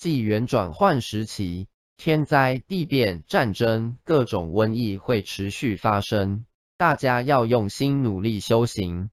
纪元转换时期天灾地变战争各种瘟疫会持续发生。大家要用心努力修行。